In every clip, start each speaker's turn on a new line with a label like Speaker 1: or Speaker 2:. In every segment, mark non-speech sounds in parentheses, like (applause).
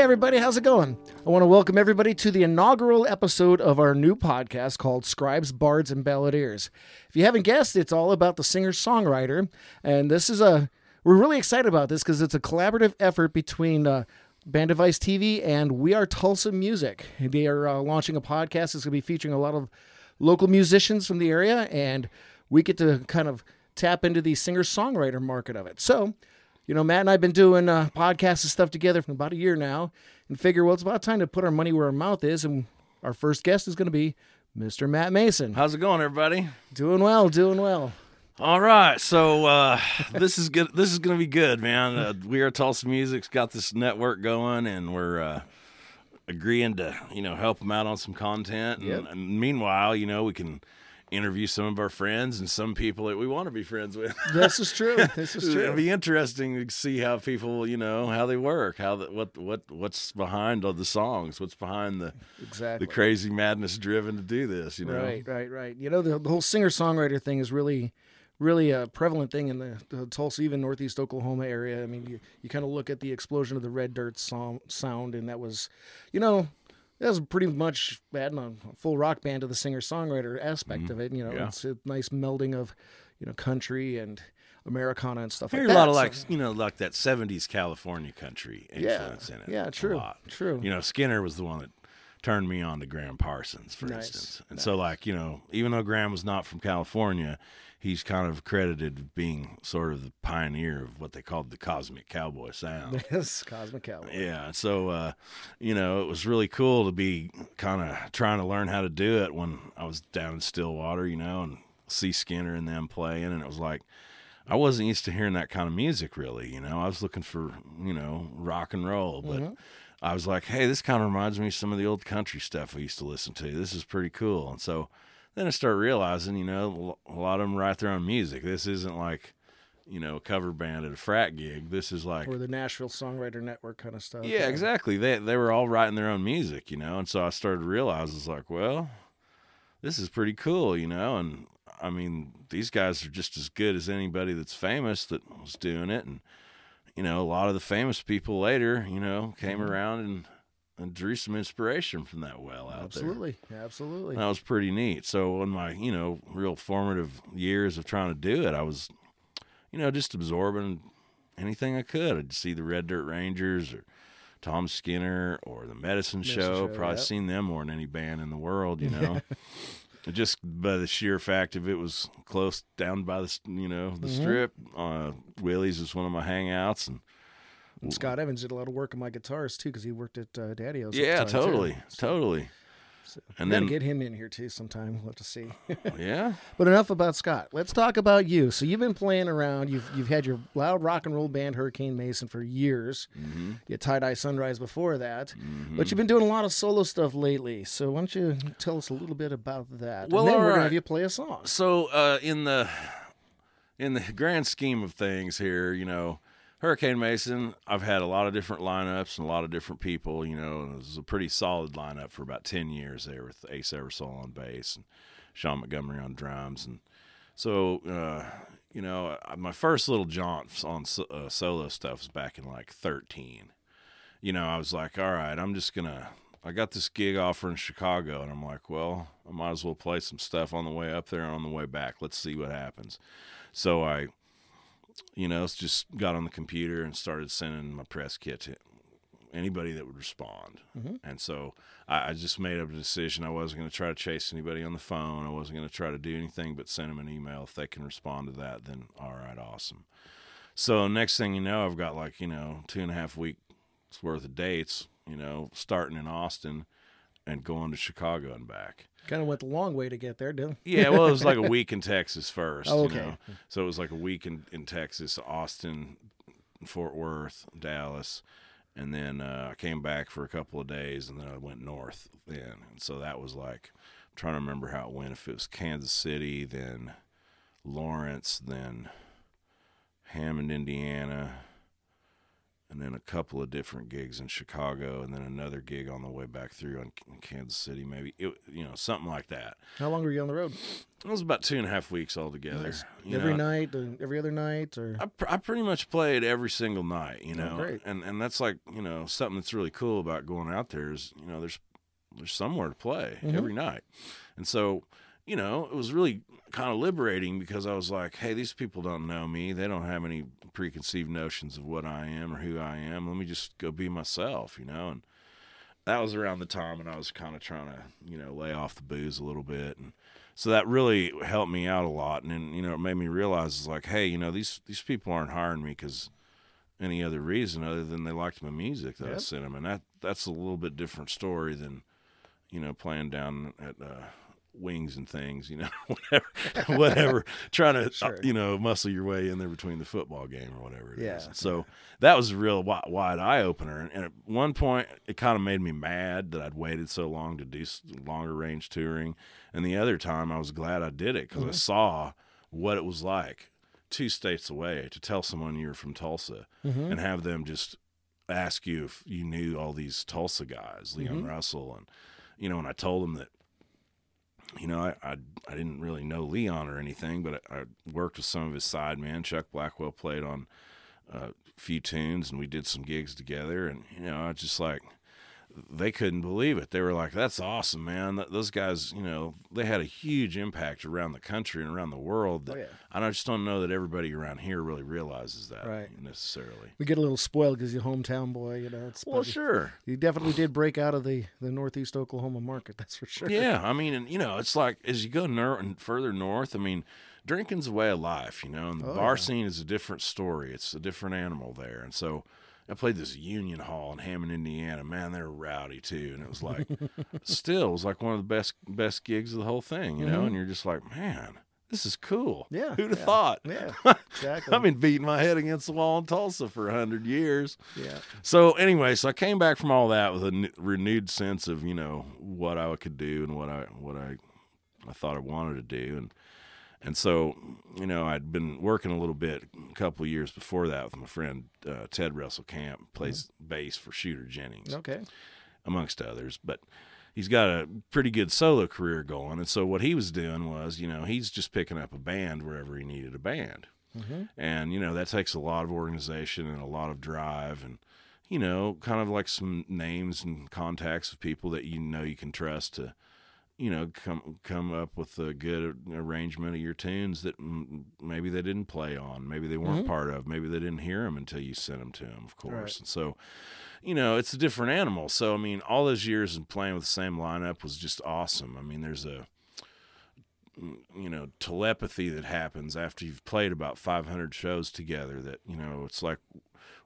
Speaker 1: Hey, everybody, how's it going? I want to welcome everybody to the inaugural episode of our new podcast called Scribes, Bards, and Balladeers. If you haven't guessed, it's all about the singer songwriter. And this is a, we're really excited about this because it's a collaborative effort between uh, BandAdvice TV and We Are Tulsa Music. They are uh, launching a podcast that's going to be featuring a lot of local musicians from the area, and we get to kind of tap into the singer songwriter market of it. So, you know, Matt and I have been doing uh, podcasts and stuff together for about a year now, and figure, well, it's about time to put our money where our mouth is. And our first guest is going to be Mr. Matt Mason.
Speaker 2: How's it going, everybody?
Speaker 1: Doing well, doing well.
Speaker 2: All right, so uh, (laughs) this is good. This is going to be good, man. Uh, we are Tulsa Music's got this network going, and we're uh, agreeing to you know help them out on some content. And,
Speaker 1: Yep.
Speaker 2: and meanwhile, you know, we can interview some of our friends and some people that we want to be friends with. (laughs)
Speaker 1: This is true. (laughs) This is true.
Speaker 2: It'd be interesting to see how people, you know, how they work, how the, what what what's behind all the songs, what's behind the
Speaker 1: Exactly.
Speaker 2: the crazy madness driven to do this, you know.
Speaker 1: Right, right, right. You know, the, the whole singer songwriter thing is really, really a prevalent thing in the, the Tulsa, even Northeast Oklahoma area. I mean, you, you kind of look at the explosion of the red dirt song, sound, and that was, you know, that was pretty much adding a full rock band to the singer songwriter aspect mm-hmm. of it. You know,
Speaker 2: Yeah.
Speaker 1: it's a nice melding of, you know, country and Americana and stuff
Speaker 2: I
Speaker 1: like
Speaker 2: hear
Speaker 1: that.
Speaker 2: a lot of
Speaker 1: So-
Speaker 2: like you know like that '70s California country
Speaker 1: yeah,
Speaker 2: influence in it.
Speaker 1: yeah,
Speaker 2: a
Speaker 1: true,
Speaker 2: lot.
Speaker 1: true.
Speaker 2: You know, Skinner was the one that turned me on to Gram Parsons, for
Speaker 1: Nice,
Speaker 2: instance. And so, like you know, even though Gram was not from California, he's kind of credited with being sort of the pioneer of what they called the cosmic cowboy sound. (laughs)
Speaker 1: Yes, Cosmic Cowboy.
Speaker 2: Yeah, so uh, you know, it was really cool to be kind of trying to learn how to do it when I was down in Stillwater, you know, and see Skinner and them playing, and it was like I wasn't used to hearing that kind of music, really. You know, I was looking for you know rock and roll, but I was like, hey, this kind of reminds me of some of the old country stuff I used to listen to. This is pretty cool, and so then I started realizing, you know, a lot of them write their own music. This isn't like you know a cover band at a frat gig. This is like
Speaker 1: Or the Nashville Songwriter Network kind of stuff.
Speaker 2: yeah, exactly. They they were all writing their own music, you know, and so I started realizing realize it's like, well, this is pretty cool, you know, and I mean, these guys are just as good as anybody that's famous that was doing it, and you know, a lot of the famous people later, you know, came mm-hmm. around and and drew some inspiration from that well out there.
Speaker 1: Absolutely, absolutely.
Speaker 2: That was pretty neat. So in my, you know, real formative years of trying to do it, I was, you know, just absorbing anything I could. I'd see the Red Dirt Rangers or Tom Skinner or the Medicine,
Speaker 1: Medicine
Speaker 2: Show.
Speaker 1: Show,
Speaker 2: Probably
Speaker 1: yep.
Speaker 2: seen them more than any band in the world, you know. (laughs) just by the sheer fact of it was close down by the, you know, the
Speaker 1: Mm-hmm.
Speaker 2: strip. Uh, Willie's was one of my hangouts, and
Speaker 1: And Scott Evans did a lot of work on my guitars too, because he worked at uh, Daddy O's. at the
Speaker 2: yeah, totally,
Speaker 1: So,
Speaker 2: totally.
Speaker 1: we
Speaker 2: And then,
Speaker 1: get him in here too sometime. We'll have to see. (laughs)
Speaker 2: yeah,
Speaker 1: but enough about Scott. Let's talk about you. So you've been playing around. You've you've had your loud rock and roll band Hurricane Mason for years.
Speaker 2: Mm-hmm.
Speaker 1: You had Tie Dye Sunrise before that, but you've been doing a lot of solo stuff lately. So why don't you tell us a little bit about that?
Speaker 2: Well,
Speaker 1: and then we're gonna have you play a song.
Speaker 2: so uh, in the in the grand scheme of things here, you know, Hurricane Mason, I've had a lot of different lineups and a lot of different people. You know, it was a pretty solid lineup for about ten years there with Ace Eversole on bass and Sean Montgomery on drums, and so uh, you know, my first little jaunt on uh, solo stuff was back in like thirteen. You know, I was like, all right, I'm just gonna. I got this gig offer in Chicago, and I'm like, well, I might as well play some stuff on the way up there and on the way back. Let's see what happens. So I, you know, it's just got on the computer and started sending my press kit to anybody that would respond. Mm-hmm. And so I, I just made up a decision. I wasn't going to try to chase anybody on the phone. I wasn't going to try to do anything but send them an email. If they can respond to that, then all right, awesome. So next thing you know, I've got like you know two and a half weeks worth of dates. You know, starting in Austin and going to Chicago and back.
Speaker 1: Kind of went the long way to get there, didn't?
Speaker 2: Yeah, well, it was like a (laughs) week in Texas first.
Speaker 1: Oh,
Speaker 2: You
Speaker 1: okay.
Speaker 2: know? So it was like a week in, in Texas, Austin, Fort Worth, Dallas. And then uh, I came back for a couple of days and then I went north then. And so that was like, I'm trying to remember how it went. If it was Kansas City, then Lawrence, then Hammond, Indiana, and then a couple of different gigs in Chicago, and then another gig on the way back through in, in Kansas City, maybe it, you know something like that.
Speaker 1: How long were you on the road?
Speaker 2: It was about two and a half weeks altogether.
Speaker 1: Nice. Every
Speaker 2: know.
Speaker 1: night, every other night, or
Speaker 2: I, pr- I pretty much played every single night, you
Speaker 1: Oh,
Speaker 2: know,
Speaker 1: great.
Speaker 2: and and that's like you know something that's really cool about going out there is you know there's there's somewhere to play
Speaker 1: Mhm.
Speaker 2: every night, and so you know it was really kind of liberating because I was like, hey, these people don't know me, they don't have any preconceived notions of what I am or who I am. Let me just go be myself, you know, and that was around the time when I was kind of trying to you know lay off the booze a little bit and so that really helped me out a lot and then you know it made me realize it's like hey you know these these people aren't hiring me because any other reason other than they liked my music that I sent them and that that's a little bit different story than you know playing down at uh wings and things you know (laughs) whatever (laughs) whatever (laughs) trying to uh,
Speaker 1: Sure.
Speaker 2: you know muscle your way in there between the football game or whatever it is.
Speaker 1: Yeah,
Speaker 2: so that was a real wi- wide eye opener and, and at one point it kind of made me mad that I'd waited so long to do longer range touring and the other time I was glad I did it because I saw what it was like two states away to tell someone you're from Tulsa
Speaker 1: Mhm.
Speaker 2: and have them just ask you if you knew all these Tulsa guys, Leon
Speaker 1: Mhm.
Speaker 2: Russell, and you know, and I told them that, you know, I, I I didn't really know Leon or anything, but I, I worked with some of his sidemen. Chuck Blackwell played on uh, a few tunes, and we did some gigs together, and you know, I just like they couldn't believe it. They were like, "That's awesome, man! Those guys, you know, they had a huge impact around the country and around the world. Oh, that
Speaker 1: Oh, yeah.
Speaker 2: I just don't know that everybody around here really realizes that
Speaker 1: Right.
Speaker 2: necessarily."
Speaker 1: we get a little spoiled because you're a hometown boy. You know, it's
Speaker 2: Well, sure.
Speaker 1: You definitely did break out of the the northeast Oklahoma market. That's for sure.
Speaker 2: Yeah, I mean, and you know, it's like as you go and further north. I mean, drinking's a way of life, you know, and the
Speaker 1: Oh,
Speaker 2: bar
Speaker 1: yeah.
Speaker 2: scene is a different story. It's a different animal there, and so I played this Union Hall in Hammond, Indiana. Man, they're rowdy too, and it was like, still, it was like one of the best best gigs of the whole thing, you know.
Speaker 1: Mhm.
Speaker 2: And you're just like, man, this is cool.
Speaker 1: Yeah,
Speaker 2: who'd have
Speaker 1: yeah.
Speaker 2: thought?
Speaker 1: Yeah, (laughs) exactly.
Speaker 2: I've been beating my head against the wall in Tulsa for a hundred years.
Speaker 1: yeah,
Speaker 2: So anyway, so I came back from all that with a n- renewed sense of you know what I could do and what I what I I thought I wanted to do and and so you know I'd been working a little bit a couple of years before that with my friend uh, Ted Russell Kamp plays bass for Shooter Jennings
Speaker 1: okay.
Speaker 2: amongst others, but he's got a pretty good solo career going. And so what he was doing was, you know, he's just picking up a band wherever he needed a band.
Speaker 1: Mhm.
Speaker 2: And, you know, that takes a lot of organization and a lot of drive and, you know, kind of like some names and contacts of people that you know you can trust to, you know, come come up with a good arrangement of your tunes that mm, maybe they didn't play on, maybe they weren't
Speaker 1: Mhm.
Speaker 2: part of, maybe they didn't hear them until you sent them to them, of course.
Speaker 1: Right.
Speaker 2: And so, you know, it's a different animal. So, I mean, all those years of playing with the same lineup was just awesome. I mean, there's a, you know, telepathy that happens after you've played about 500 shows together that, you know, it's like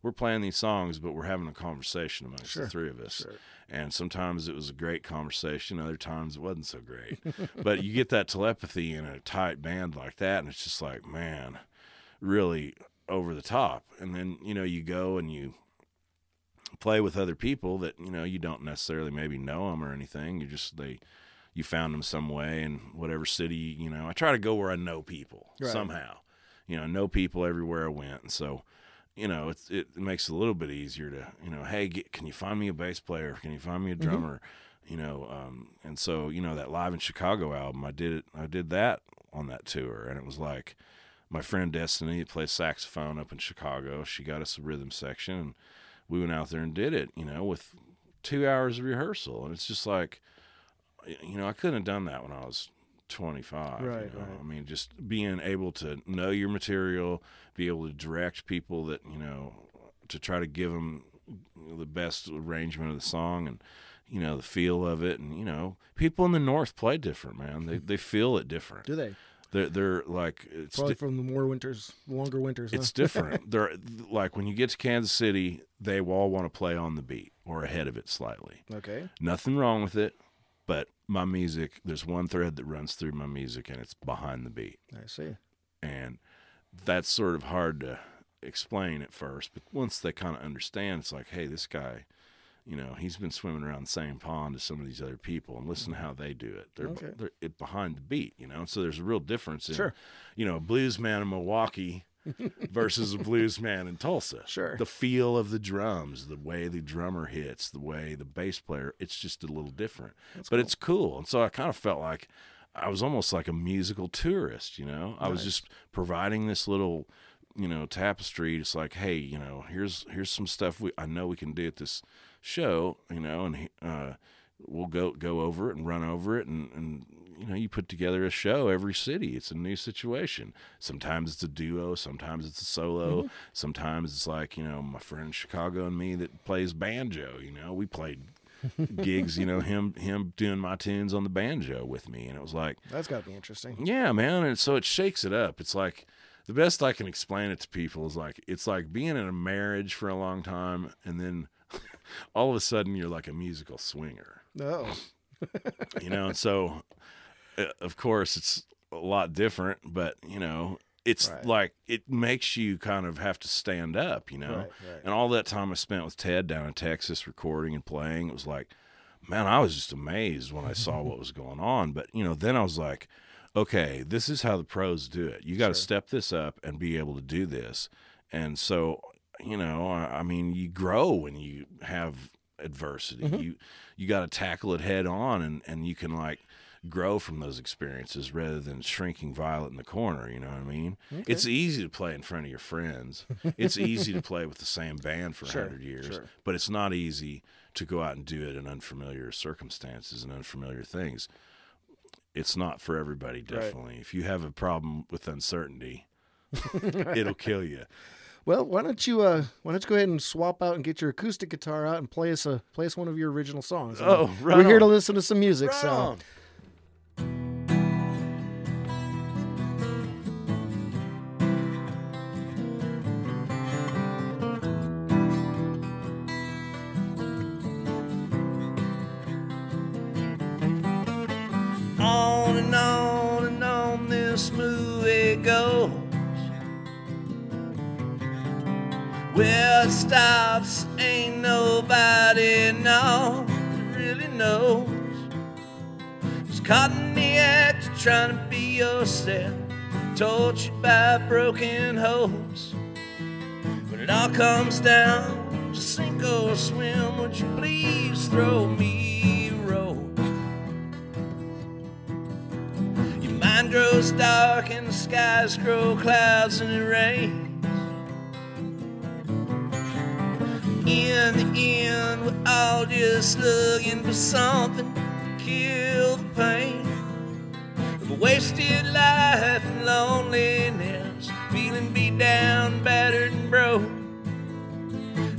Speaker 2: we're playing these songs, but we're having a conversation amongst
Speaker 1: Sure.
Speaker 2: the three of us.
Speaker 1: Sure.
Speaker 2: And sometimes it was a great conversation, other times it wasn't so great. (laughs) but you get that telepathy in a tight band like that, and it's just like, man, really over the top. And then, you know, you go and you play with other people that, you know, you don't necessarily maybe know them or anything. You just, they, you found them some way in whatever city, you know. I try to go where I know people
Speaker 1: Right.
Speaker 2: somehow, you know, know people everywhere I went. And so, you know, it's, it makes it a little bit easier to, you know, hey, get, can you find me a bass player? Can you find me a drummer? You know, um, and so, you know, that live in Chicago album, I did it, I did that on that tour. And it was like my friend Destiny that plays saxophone up in Chicago. She got us a rhythm section and we went out there and did it, you know, with two hours of rehearsal. And it's just like, you know, I couldn't have done that when I was 25. you
Speaker 1: Right,
Speaker 2: know?
Speaker 1: right.
Speaker 2: I mean, just being able to know your material, be able to direct people that, you know, to try to give them the best arrangement of the song and, you know, the feel of it. And, you know, people in the North play different, man. They, hmm. they feel it different.
Speaker 1: Do they?
Speaker 2: They're, they're like, it's,
Speaker 1: Probably
Speaker 2: di-
Speaker 1: from the more winters, longer winters. huh?
Speaker 2: it's (laughs) different. They're like when you get to Kansas City, they all want to play on the beat or ahead of it slightly.
Speaker 1: okay.
Speaker 2: Nothing wrong with it, but my music, there's one thread that runs through my music and it's behind the beat.
Speaker 1: I see.
Speaker 2: And that's sort of hard to explain at first, but once they kind of understand, it's like, hey, this guy, you know, he's been swimming around the same pond as some of these other people, and listen to how they do it. They're,
Speaker 1: Okay.
Speaker 2: they're it behind the beat, you know. So there's a real difference in,
Speaker 1: Sure.
Speaker 2: you know, a blues man in Milwaukee versus a blues man in Tulsa.
Speaker 1: Sure.
Speaker 2: The feel of the drums, the way the drummer hits, the way the bass player, it's just a little different. but it's cool. And so I kind of felt like I was almost like a musical tourist, you know? I was just providing this little, you know, tapestry. It's like, hey, you know, here's here's some stuff we I know we can do at this show, you know, and uh we'll go go over it and run over it and and you know you put together a show every city it's a new situation sometimes it's a duo sometimes it's a solo mm-hmm. sometimes it's like you know my friend in chicago and me that plays banjo you know we played gigs you know (laughs) him him doing my tunes on the banjo with me and it was like
Speaker 1: That's got to be interesting.
Speaker 2: yeah, man. And so it shakes it up. It's like the best I can explain it to people is like it's like being in a marriage for a long time and then (laughs) all of a sudden you're like a musical swinger,
Speaker 1: No.
Speaker 2: you know? and so of course it's a lot different, but you know, it's
Speaker 1: Right.
Speaker 2: like it makes you kind of have to stand up, you know.
Speaker 1: Right, right.
Speaker 2: And all that time I spent with Ted down in Texas recording and playing, it was like, man, I was just amazed when I saw (laughs) what was going on. But, you know, then I was like, okay, this is how the pros do it. You got to
Speaker 1: Sure.
Speaker 2: step this up and be able to do this. And so, you know, I, I mean, you grow when you have adversity.
Speaker 1: Mm-hmm.
Speaker 2: You you got to tackle it head on, and and you can like grow from those experiences rather than shrinking violet in the corner. You know what I mean? It's easy to play in front of your friends. it's easy to play with the same band for
Speaker 1: Sure,
Speaker 2: hundred years,
Speaker 1: sure.
Speaker 2: but it's not easy to go out and do it in unfamiliar circumstances and unfamiliar things. It's not for everybody, definitely. If you have a problem with uncertainty, (laughs) it'll kill you.
Speaker 1: Well, why don't you uh why don't you go ahead and swap out and get your acoustic guitar out and play us a play us one of your original songs.
Speaker 2: Oh, right
Speaker 1: We're here to listen to some music,
Speaker 2: Right
Speaker 1: so
Speaker 2: on. On stops, ain't nobody know, really knows. Just caught in the act of trying to be yourself, tortured by broken hopes. When it all comes down to sink or swim, would you please throw me a rope? Your mind grows dark and the skies grow clouds and it rains. In the end, we're all just looking for something to kill the pain of a wasted life and loneliness, feeling beat down, battered, and broke.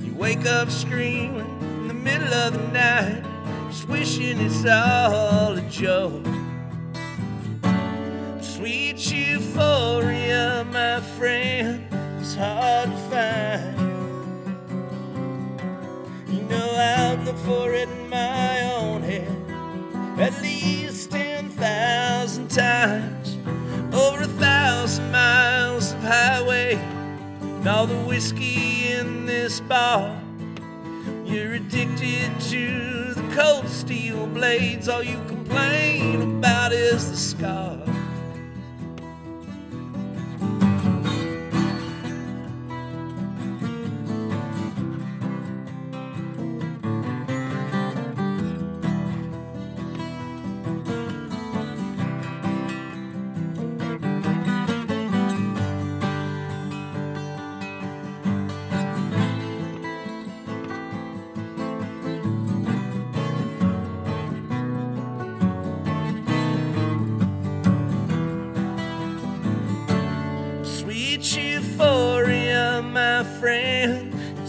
Speaker 2: You wake up screaming in the middle of the night, just wishing it's all a joke. Sweet euphoria, my friend, is hard to find. Know I'd look for it in my own head at least 10,000 times. Over a thousand miles of highway, and all the whiskey in this bar. You're addicted to the cold steel blades, all you complain about is the scars.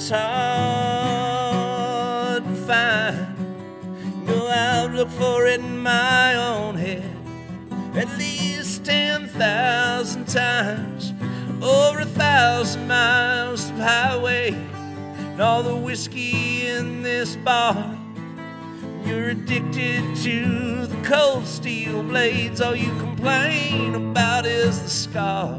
Speaker 2: It's hard to find. No, I'll look for it in my own head at least 10,000 times. Over a thousand miles of highway, and all the whiskey in this bar. You're addicted to the cold steel blades. All you complain about is the scar.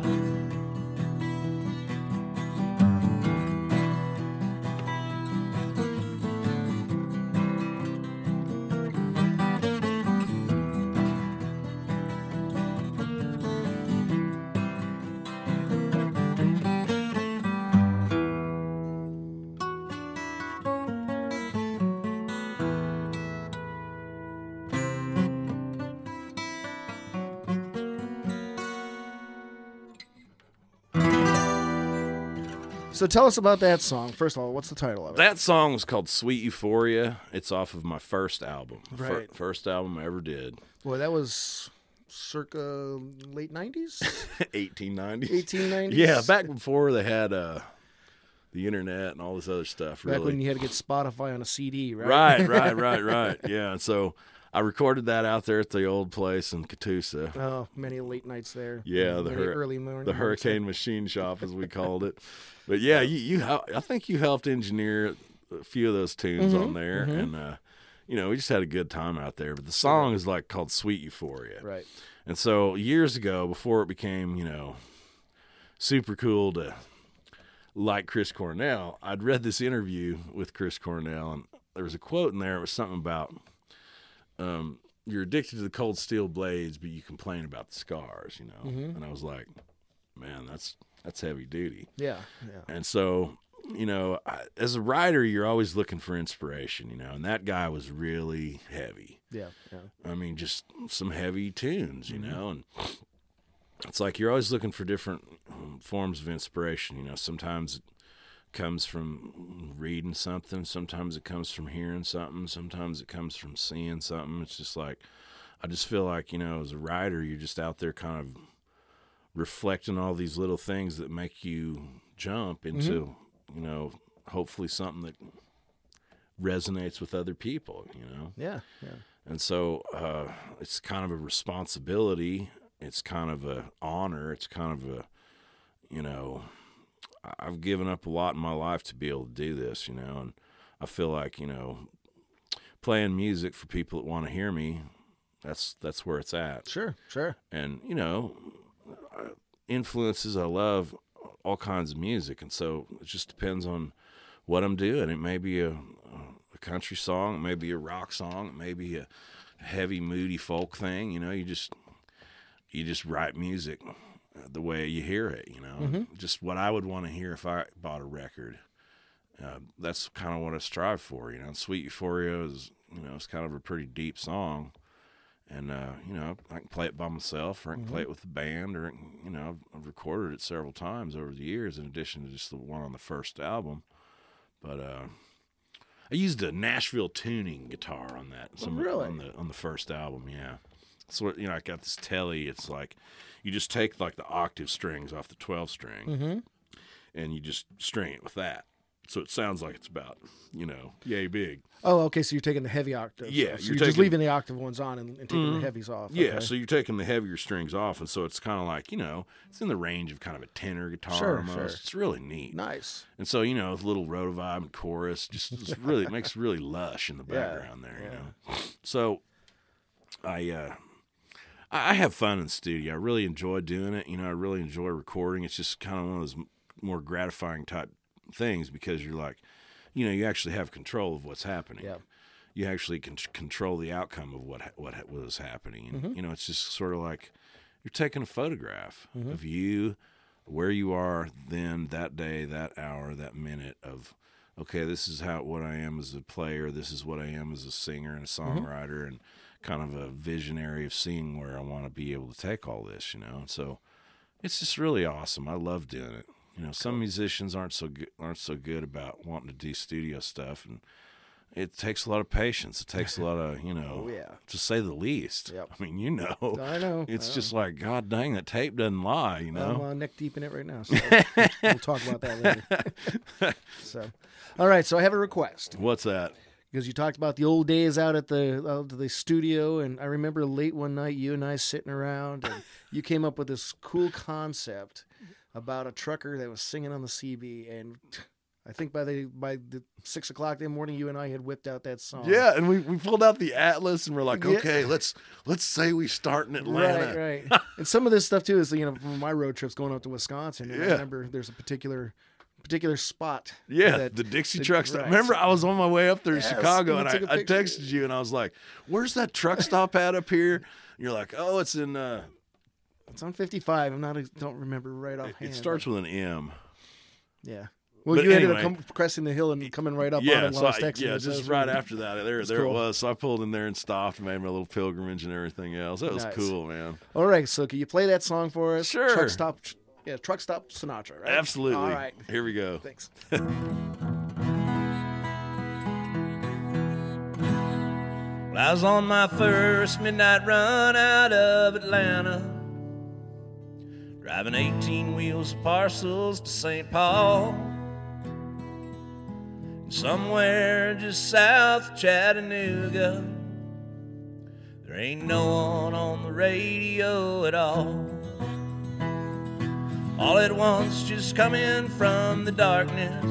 Speaker 1: So tell us about that song. First of all, what's the title of it?
Speaker 2: That song was called Sweet Euphoria. It's off of my first album. Fir- first album I ever did.
Speaker 1: Boy, that was circa late 90s?
Speaker 2: 1890s.
Speaker 1: 1890s?
Speaker 2: Yeah, back before they had uh, the internet and all this other stuff.
Speaker 1: Back
Speaker 2: Really.
Speaker 1: when you had to get Spotify on a CD, right?
Speaker 2: right, right, (laughs) right, right. Yeah, and so I recorded that out there at the old place in Catoosa.
Speaker 1: Oh, many late nights there.
Speaker 2: Yeah, the hur-
Speaker 1: early morning.
Speaker 2: the Hurricane Machine Shop, as we called it. But yeah, you, you I think you helped engineer a few of those tunes
Speaker 1: Mm-hmm,
Speaker 2: on there, and uh, you know we just had a good time out there. But the song is like called "Sweet Euphoria,"
Speaker 1: Right.
Speaker 2: and so years ago, before it became you know super cool to like Chris Cornell, I'd read this interview with Chris Cornell, and there was a quote in there. It was something about um, you're addicted to the cold steel blades, but you complain about the scars, you know.
Speaker 1: Mm-hmm.
Speaker 2: And I was like, man, that's that's heavy duty.
Speaker 1: Yeah. Yeah.
Speaker 2: And so, you know, I, as a writer, you're always looking for inspiration, you know. And that guy was really heavy.
Speaker 1: Yeah. Yeah.
Speaker 2: I mean, just some heavy tunes,
Speaker 1: Mm-hmm.
Speaker 2: you know, and it's like you're always looking for different um, forms of inspiration. You know, sometimes comes from reading something, sometimes it comes from hearing something, sometimes it comes from seeing something. It's just like I just feel like you know, as a writer, you're just out there kind of reflecting all these little things that make you jump into, you know, hopefully something that resonates with other people. You know.
Speaker 1: Yeah. Yeah.
Speaker 2: And so uh, it's kind of a responsibility. It's kind of a honor. It's kind of a, you know, I've given up a lot in my life to be able to do this, you know, and I feel like, you know, playing music for people that want to hear me, that's that's where it's at.
Speaker 1: Sure. Sure.
Speaker 2: And you know, influences I love all kinds of music, and so it just depends on what I'm doing. It may be a, a country song, it may be a rock song, it may be a heavy, moody folk thing. You know, you just you just write music the way you hear it. You know, just what I would want to hear if I bought a record. Uh, that's kind of what I strive for. You know, Sweet Euphoria is you know it's kind of a pretty deep song and uh, you know I can play it by myself, or I can play it with the band, or you know I've, I've recorded it several times over the years, in addition to just the one on the first album. But uh, I used a Nashville tuning guitar on that. Some,
Speaker 1: really?
Speaker 2: On the on the first album, yeah. So you know I got this telly. It's like you just take like the octave strings off the twelve string,
Speaker 1: Mm-hmm.
Speaker 2: and you just string it with that. So it sounds like it's about you know yay big.
Speaker 1: Oh, okay. So you're taking the heavy octaves.
Speaker 2: Yeah,
Speaker 1: So
Speaker 2: you're
Speaker 1: you're, just leaving the octave ones on and, and taking
Speaker 2: Mhm.
Speaker 1: the heavies off.
Speaker 2: Yeah, so you're taking the heavier strings off, and so it's kind of like you know, it's in the range of kind of a tenor guitar
Speaker 1: Sure,
Speaker 2: almost.
Speaker 1: sure.
Speaker 2: It's really neat,
Speaker 1: nice.
Speaker 2: and so you know, a little rotovibe and chorus just it's really it makes really lush in the (laughs)
Speaker 1: Yeah,
Speaker 2: background there. You know, so I uh, I have fun in the studio. I really enjoy doing it. You know, I really enjoy recording. It's just kind of one of those more gratifying type things because you're like, you know, you actually have control of what's happening
Speaker 1: Yeah.
Speaker 2: you actually can control the outcome of what what was happening. And, mm-hmm. You know, it's just sort of like you're taking a photograph mm-hmm. of you, where you are then, that day, that hour, that minute of, okay, this is how what I am as a player. This is what I am as a singer and a mm-hmm. songwriter, and kind of a visionary of seeing where I want to be able to take all this. You know, and so it's just really awesome. I love doing it. You know, some musicians aren't so good, aren't so good about wanting to do studio stuff, and it takes a lot of patience. It takes a lot of you (laughs) know,
Speaker 1: Oh, yeah.
Speaker 2: to say the least.
Speaker 1: Yep.
Speaker 2: I mean, you know, (laughs)
Speaker 1: I know.
Speaker 2: it's
Speaker 1: I
Speaker 2: just like God dang, that tape doesn't lie. You
Speaker 1: know.
Speaker 2: know,
Speaker 1: I'm uh, neck deep in it right now. So (laughs) we'll talk about that later. so, all right. So I have a request
Speaker 2: what's that?
Speaker 1: Because you talked about the old days out at the out the studio, and I remember late one night you and I sitting around, and (laughs) you came up with this cool concept about a trucker that was singing on the CB, and I think by the by the six o'clock that morning, you and I had whipped out that song.
Speaker 2: Yeah, and we, we pulled out the atlas and we're like,
Speaker 1: Yeah.
Speaker 2: okay, let's let's say we start in Atlanta.
Speaker 1: Right, right. and some of this stuff too is you know from my road trips going up to Wisconsin. And I
Speaker 2: Yeah.
Speaker 1: remember there's a particular particular spot.
Speaker 2: Yeah,
Speaker 1: that-
Speaker 2: the Dixie
Speaker 1: the-
Speaker 2: truck stop.
Speaker 1: right.
Speaker 2: Remember, I was on my way up there to
Speaker 1: Yes,
Speaker 2: Chicago, and I,
Speaker 1: a
Speaker 2: I texted you, and I was like, "Where's that truck stop at up here?" And you're like, "Oh, it's in." Uh,
Speaker 1: It's on 55. I'm not. don't remember right
Speaker 2: it,
Speaker 1: offhand.
Speaker 2: it starts with an M.
Speaker 1: Yeah. Well,
Speaker 2: But
Speaker 1: you ended up come, cresting the hill and coming right up on
Speaker 2: Yeah,
Speaker 1: it while
Speaker 2: so
Speaker 1: I texting.
Speaker 2: yeah, just right
Speaker 1: really-
Speaker 2: after that, there, there
Speaker 1: cool.
Speaker 2: it was. So I pulled in there and stopped, and made my little pilgrimage and everything else. That was
Speaker 1: Nice.
Speaker 2: cool, man.
Speaker 1: All right, so can you play that song for us?
Speaker 2: Sure.
Speaker 1: Truck stop, Yeah, truck stop Sinatra, right?
Speaker 2: Absolutely.
Speaker 1: All right.
Speaker 2: Here we go.
Speaker 1: Thanks. (laughs)
Speaker 2: Well, I was on my first midnight run out of Atlanta, driving 18 wheels of parcels to St. Paul. And somewhere just south of Chattanooga, there ain't no one on the radio at all. All at once, just coming from the darkness,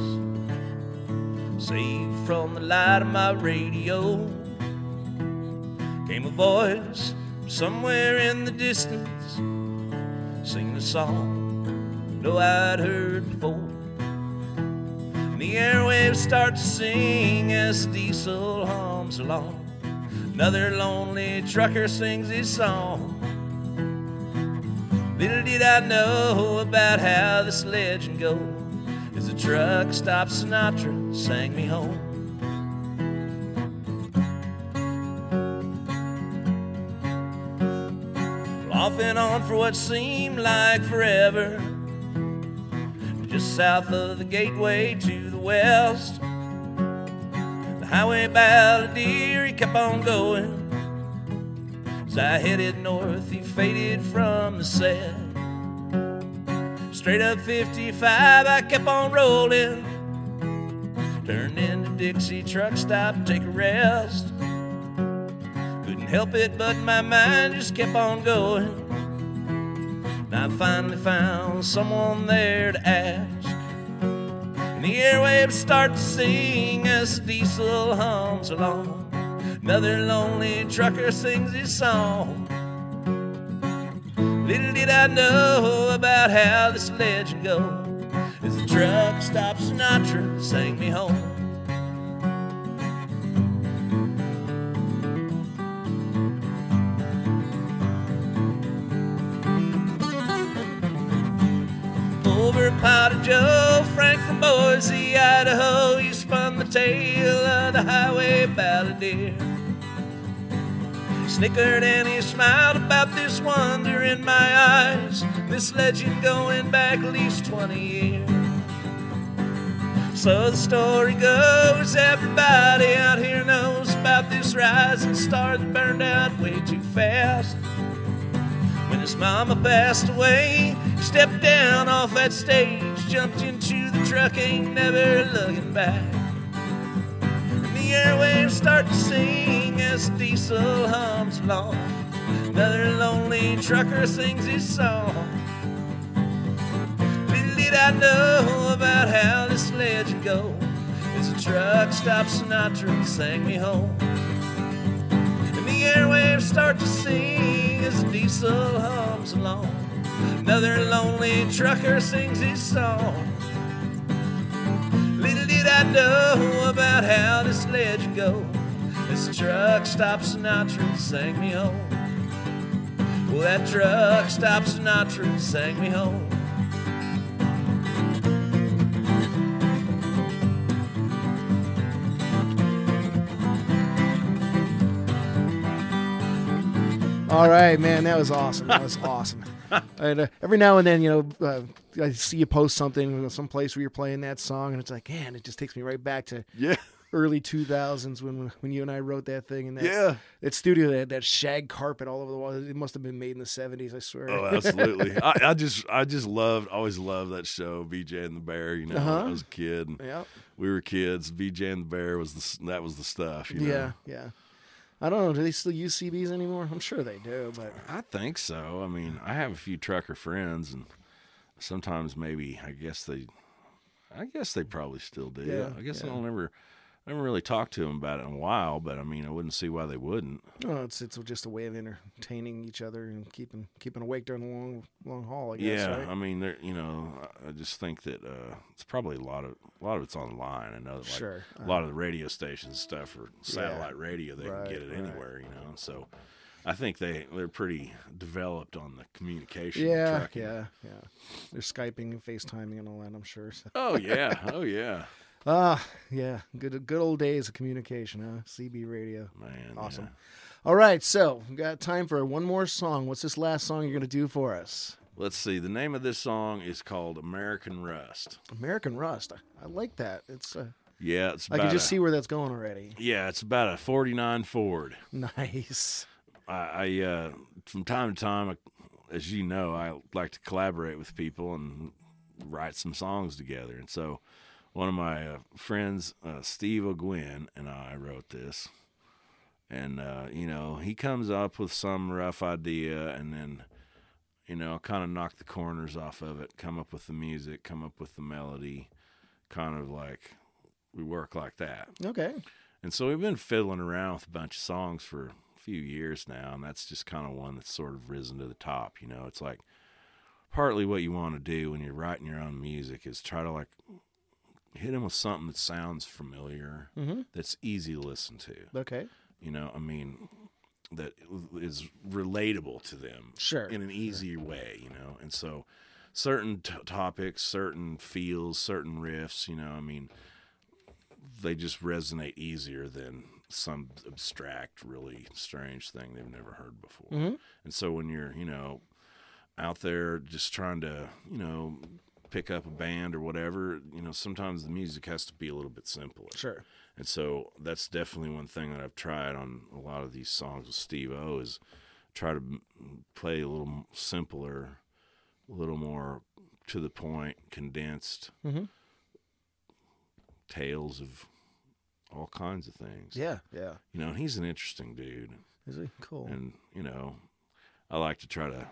Speaker 2: saved from the light of my radio came a voice somewhere in the distance singing a song no I'd heard before. And the airwaves start to sing as diesel hums along. Another lonely trucker sings his song. Little did I know about how this legend goes as the truck stopped Sinatra sang me home. off and on for what seemed like forever. Just south of the gateway to the west, the highway balladeer, he kept on going. As I headed north, he faded from the set. Straight up 55, I kept on rolling. Turned into Dixie truck stop, take a rest couldn't help it, but my mind just kept on going. And I finally found someone there to ask. And the airwaves start to sing as the diesel hums along. Another lonely trucker sings his song. Little did I know about how this legend goes. As the truck stopped, Sinatra sang me home. over Powder Joe, Frank from Boise, Idaho. He spun the tale of the highway balladeer. Snickered and he smiled about this wonder in my eyes. This legend going back at least 20 years. So the story goes, everybody out here knows about this rising star that burned out way too fast. When his mama passed away, he stepped down off that stage, jumped into the truck, ain't never looking back. And the airwaves start to sing as the diesel hums along. Another lonely trucker sings his song. Little did I know about how this legend goes. As the truck stopped Sinatra sang me home. And the airwaves start to sing as the diesel hums along. Another lonely trucker sings his song. Little did I know about how this legend goes. As the truck stopped Sinatra and sang me home. Well, that truck stopped Sinatra and sang me home.
Speaker 1: All right, man, that was awesome. That was awesome. (laughs) and uh, every now and then, you know, uh, I see you post something some place where you're playing that song, and it's like, man, it just takes me right back to
Speaker 2: Yeah.
Speaker 1: Early 2000s when when you and I wrote that thing and that
Speaker 2: Yeah.
Speaker 1: that studio that had that shag carpet all over the wall. It must have been made in the 70s, I swear.
Speaker 2: Oh, absolutely. (laughs) I, I just, I just loved, always loved that show, BJ and the Bear. You know,
Speaker 1: Uh-huh.
Speaker 2: when I was a kid.
Speaker 1: Yeah,
Speaker 2: we were kids. BJ and the Bear was the, that was the stuff. You know?
Speaker 1: yeah, yeah. I don't know. Do they still use CBs anymore? I'm sure they do, but
Speaker 2: I think so. I mean, I have a few trucker friends, and sometimes maybe I guess they, I guess they probably still do.
Speaker 1: Yeah,
Speaker 2: I guess
Speaker 1: yeah.
Speaker 2: I don't ever, I haven't really talked to them about it in a while. But I mean, I wouldn't see why they wouldn't.
Speaker 1: oh, it's it's just a way of entertaining each other and keeping keeping awake during the long long haul. I guess.
Speaker 2: yeah,
Speaker 1: right?
Speaker 2: I mean, they're you know, I- just think that uh, it's probably a lot of a lot of it's online. I know that like
Speaker 1: Sure.
Speaker 2: a lot of the radio stations stuff or satellite radio. They
Speaker 1: Right,
Speaker 2: can get it
Speaker 1: right.
Speaker 2: anywhere, you know. So I think they they're pretty developed on the communication.
Speaker 1: Yeah, yeah, yeah. They're skyping and FaceTiming and all that. I'm sure. So.
Speaker 2: Oh yeah, oh yeah,
Speaker 1: Ah, yeah. Good good old days of communication, huh? CB radio.
Speaker 2: man.
Speaker 1: Awesome.
Speaker 2: yeah.
Speaker 1: All right, so we got time for one more song. What's this last song you're gonna do for us?
Speaker 2: let's see. The name of this song is called American Rust.
Speaker 1: American Rust. I, I like that. It's. Uh,
Speaker 2: Yeah, it's.
Speaker 1: I can just
Speaker 2: a-
Speaker 1: see where that's going already.
Speaker 2: Yeah, it's about a '49 Ford.
Speaker 1: Nice.
Speaker 2: I, I uh, from time to time, I- as you know, I like to collaborate with people and write some songs together. And so, one of my uh, friends, uh, Steve O'Gwen, and I wrote this. And uh, you know, he comes up with some rough idea, and then you know, kind of knock the corners off of it, come up with the music, come up with the melody, kind of like we work like that.
Speaker 1: Okay.
Speaker 2: And so we've been fiddling around with a bunch of songs for a few years now, and that's just kind of one that's sort of risen to the top. You know, it's like partly what you want to do when you're writing your own music is try to like hit them with something that sounds familiar,
Speaker 1: Mm-hmm.
Speaker 2: that's easy to listen to.
Speaker 1: Okay.
Speaker 2: You know, I mean, that is relatable to them
Speaker 1: Sure.
Speaker 2: in an easier way, you know. And so, certain t- topics, certain feels, certain riffs, you know, I mean, they just resonate easier than some abstract, really strange thing they've never heard before.
Speaker 1: Mhm.
Speaker 2: And so, when you're, you know, out there just trying to, you know, pick up a band or whatever, you know, sometimes the music has to be a little bit simpler.
Speaker 1: Sure.
Speaker 2: And so that's definitely one thing that I've tried on a lot of these songs with Steve O is try to play a little simpler, a little more to the point, condensed
Speaker 1: mm-hmm.
Speaker 2: tales of all kinds of things.
Speaker 1: Yeah. Yeah.
Speaker 2: You know, he's an interesting dude.
Speaker 1: Is it cool?
Speaker 2: And, you know, I like to try to,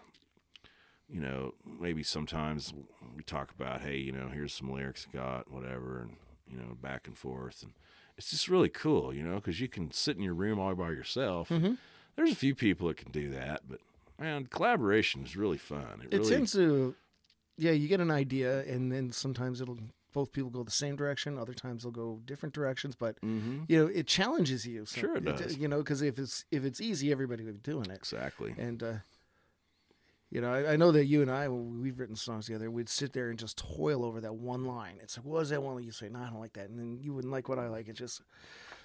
Speaker 2: you know, maybe sometimes we talk about, hey, you know, here's some lyrics I got, whatever, and, you know, back and forth. And it's just really cool, you know, because you can sit in your room all by yourself.
Speaker 1: Mhm.
Speaker 2: There's a few people that can do that, but, man, collaboration is really fun. It,
Speaker 1: it
Speaker 2: really,
Speaker 1: tends to, yeah, you get an idea, and then sometimes it'll both people go the same direction. Other times they'll go different directions, but
Speaker 2: Mhm.
Speaker 1: you know, it challenges you. So
Speaker 2: Sure it does.
Speaker 1: You know, because if it's if it's easy, everybody would be doing it.
Speaker 2: Exactly.
Speaker 1: And uh, you know, I, I know that you and I, when we've written songs together, we'd sit there and just toil over that one line. It's like, what that one? You say, no, I don't like that, and then you wouldn't like what I like. It just,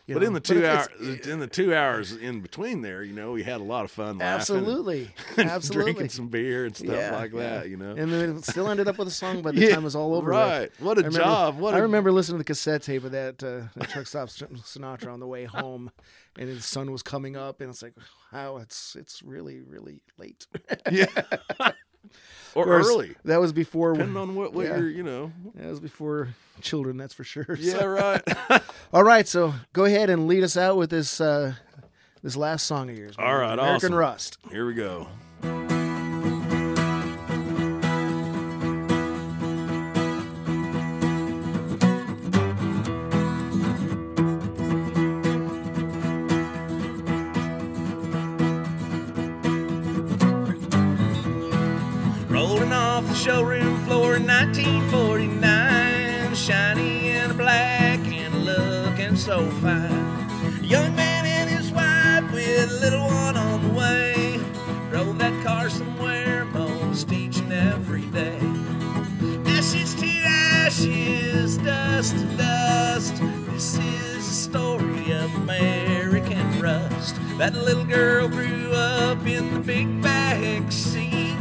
Speaker 1: you
Speaker 2: But
Speaker 1: know,
Speaker 2: in the two hours, in the two hours in between there, you know, we had a lot of fun.
Speaker 1: absolutely, (laughs) absolutely,
Speaker 2: drinking some beer and stuff
Speaker 1: Yeah,
Speaker 2: like
Speaker 1: yeah.
Speaker 2: that. You know,
Speaker 1: and then it still ended up with a song by the (laughs)
Speaker 2: Yeah,
Speaker 1: time it was all over. with.
Speaker 2: Right. What a
Speaker 1: remember-
Speaker 2: job. What
Speaker 1: I
Speaker 2: a
Speaker 1: remember listening to the cassette tape of that, uh, that truck stop Sinatra on the way home, and the sun was coming up, and it's like, wow, it's it's really really late. (laughs)
Speaker 2: Yeah. Or
Speaker 1: course,
Speaker 2: early.
Speaker 1: That was before.
Speaker 2: Depending on what, what
Speaker 1: Yeah.
Speaker 2: you're, you know.
Speaker 1: That was before children, that's for sure.
Speaker 2: Yeah,
Speaker 1: So-
Speaker 2: right. (laughs)
Speaker 1: all right, so go ahead and lead us out with this uh, this last song of yours.
Speaker 2: All right,
Speaker 1: American
Speaker 2: awesome.
Speaker 1: Rust.
Speaker 2: Here we go.
Speaker 3: Dust to dust. This is the story of American rust. That little girl grew up in the big back seat.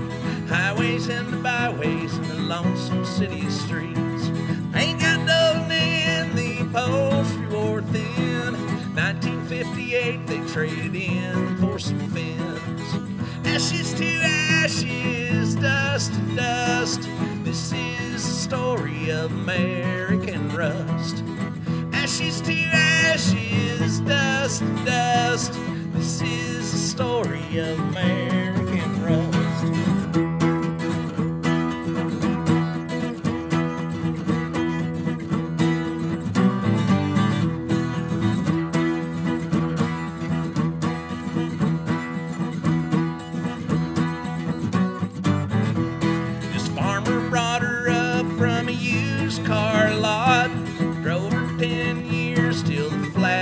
Speaker 3: Highways and the byways and the lonesome city streets. Ain't got nothing in the upholstery wore thin. 1958 they traded in for some fins. Ashes to ashes, dust to dust. This is the story of American rust. Ashes to ashes, dust to dust. This is the story of American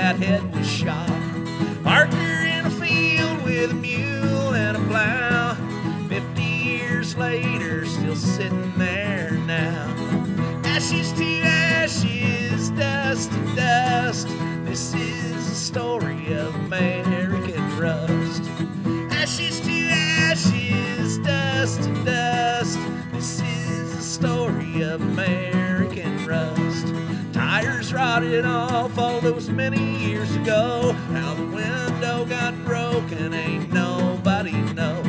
Speaker 3: flathead was shot. Partner in a field with a mule and a plow. Fifty years later, still sitting there now. Ashes to ashes, dust to dust. This is the story of American rust. Ashes to ashes, dust to dust. This is the story of American it off all those many years ago. How the window got broken, ain't nobody know.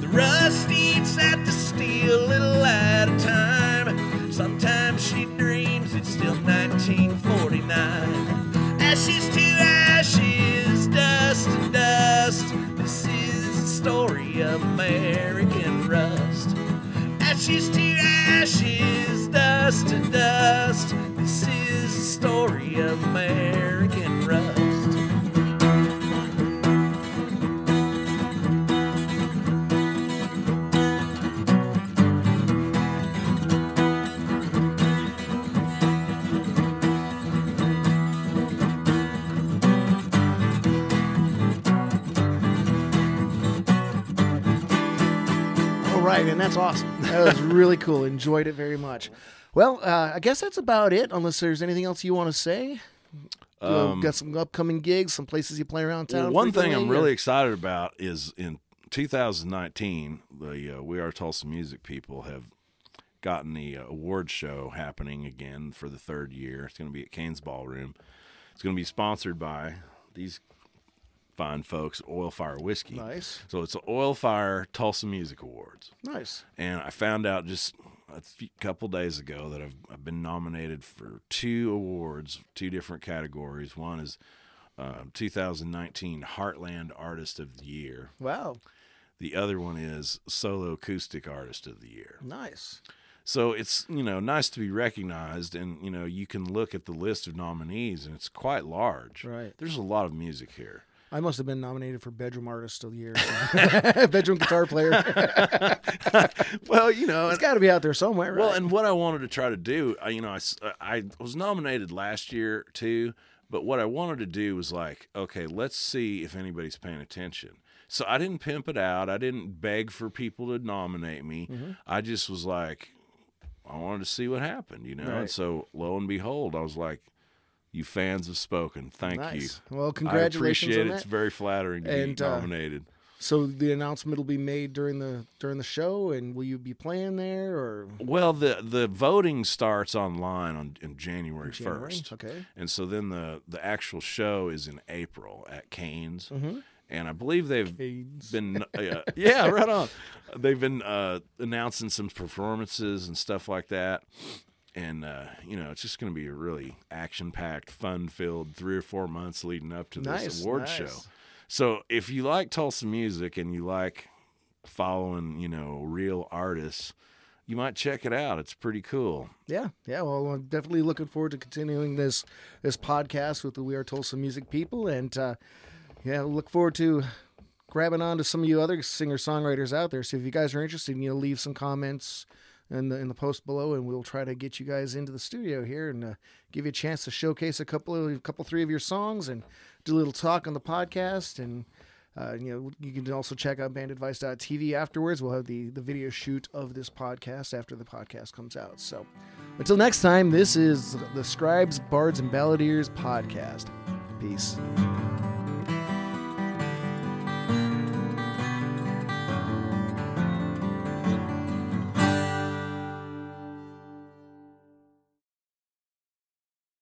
Speaker 3: The rust eats at the steel little at a time. Sometimes she dreams it's still 1949. Ashes to ashes, dust to dust. This is the story of American rust. Ashes to ashes, dust to dust. Story of American rust.
Speaker 1: All right, and that's awesome. That was really cool. Enjoyed it very much. Well, uh, I guess that's about it. Unless there's anything else you want to say.
Speaker 2: Um,
Speaker 1: got some upcoming gigs, some places you play around town.
Speaker 2: Well, one thing I'm
Speaker 1: or-
Speaker 2: really excited about is in 2019, the uh, We Are Tulsa Music people have gotten the uh, award show happening again for the third year. It's going to be at Cain's Ballroom. It's going to be sponsored by these fine folks, Oil Fire Whiskey.
Speaker 1: Nice.
Speaker 2: So it's the Oil Fire Tulsa Music Awards.
Speaker 1: nice.
Speaker 2: And I found out just a few, couple days ago that I've, I've been nominated for two awards, two different categories. One is uh, 2019 Heartland Artist of the Year.
Speaker 1: Wow,
Speaker 2: The other one is Solo Acoustic Artist of the Year.
Speaker 1: nice.
Speaker 2: So it's you know nice to be recognized, and you know you can look at the list of nominees, and it's quite large.
Speaker 1: Right.
Speaker 2: There's a lot of music here.
Speaker 1: I must have been nominated for bedroom artist of the year, (laughs) (laughs) bedroom guitar player. (laughs)
Speaker 2: Well, you know,
Speaker 1: it's got to be out there somewhere, right?
Speaker 2: Well, and what I wanted to try to do, I, you know, I, I was nominated last year too, but what I wanted to do was like, okay, let's see if anybody's paying attention. So I didn't pimp it out. I didn't beg for people to nominate me.
Speaker 1: Mm-hmm.
Speaker 2: I just was like, I wanted to see what happened, you know.
Speaker 1: Right.
Speaker 2: And so lo and behold, I was like, you fans have spoken. Thank
Speaker 1: nice.
Speaker 2: you.
Speaker 1: Well, congratulations.
Speaker 2: I appreciate
Speaker 1: on
Speaker 2: it. It's very flattering to
Speaker 1: And,
Speaker 2: be
Speaker 1: uh,
Speaker 2: nominated.
Speaker 1: So the announcement will be made during the during the show, and will you be playing there or
Speaker 2: Well, the the voting starts online on in January first.
Speaker 1: Okay.
Speaker 2: And so then the the actual show is in April at Cain's,
Speaker 1: Mhm.
Speaker 2: and I believe they've
Speaker 1: Cain's.
Speaker 2: been (laughs) uh, yeah right on. They've been uh, announcing some performances and stuff like that, and uh, you know it's just going to be a really action packed, fun filled three or four months leading up to
Speaker 1: Nice,
Speaker 2: this award
Speaker 1: nice.
Speaker 2: show. So if you like Tulsa music and you like following you know real artists, you might check it out. It's pretty cool.
Speaker 1: Yeah, yeah. Well, I'm definitely looking forward to continuing this this podcast with the We Are Tulsa Music people, and uh, yeah, look forward to grabbing on to some of you other singer songwriters out there. So if you guys are interested, you know, leave some comments in the in the post below, and we'll try to get you guys into the studio here and uh, give you a chance to showcase a couple of a couple three of your songs and do a little talk on the podcast and. Uh, you know, you can also check out bandadvice.tv afterwards. We'll have the, the video shoot of this podcast after the podcast comes out. So until next time, this is the Scribes, Bards, and Balladeers podcast. Peace.